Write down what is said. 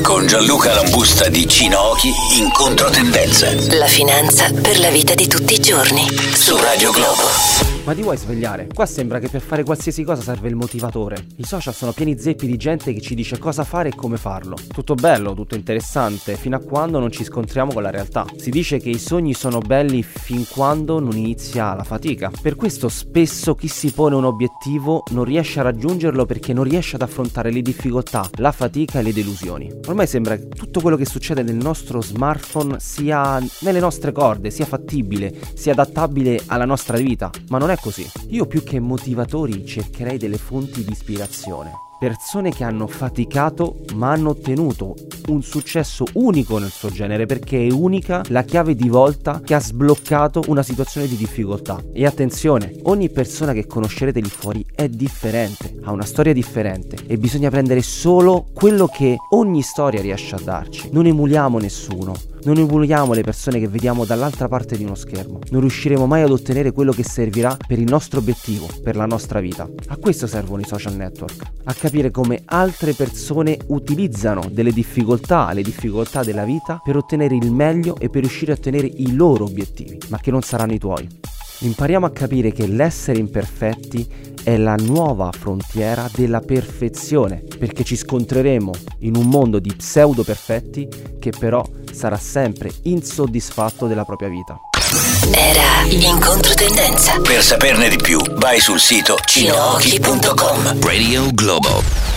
Con Gianluca Lambusta di Cinochi in controtendenza. La finanza per la vita di tutti i giorni. Su Radio Globo. Ma ti vuoi svegliare? Qua sembra che per fare qualsiasi cosa serve il motivatore. I social sono pieni zeppi di gente che ci dice cosa fare e come farlo. Tutto bello, tutto interessante, fino a quando non ci scontriamo con la realtà. Si dice che i sogni sono belli fin quando non inizia la fatica. Per questo spesso chi si pone un obiettivo non riesce a raggiungerlo perché non riesce ad affrontare le difficoltà, la fatica e le delusioni. Ormai sembra che tutto quello che succede nel nostro smartphone sia nelle nostre corde, sia fattibile, sia adattabile alla nostra vita, ma non è così. Io più che motivatori cercherei delle fonti di ispirazione persone che hanno faticato ma hanno ottenuto un successo unico nel suo genere perché è unica la chiave di volta che ha sbloccato una situazione di difficoltà. E attenzione, ogni persona che conoscerete lì fuori è differente, ha una storia differente e bisogna prendere solo quello che ogni storia riesce a darci. Non emuliamo nessuno, non emuliamo le persone che vediamo dall'altra parte di uno schermo. Non riusciremo mai ad ottenere quello che servirà per il nostro obiettivo, per la nostra vita. A questo servono i social network, a capire come altre persone utilizzano delle difficoltà, le difficoltà della vita per ottenere il meglio e per riuscire a ottenere i loro obiettivi, ma che non saranno i tuoi. Impariamo a capire che l'essere imperfetti è la nuova frontiera della perfezione, perché ci scontreremo in un mondo di pseudo perfetti che però sarà sempre insoddisfatto della propria vita. Era in controtendenza. Per saperne di più, vai sul sito cinochi.com. Radio Globo.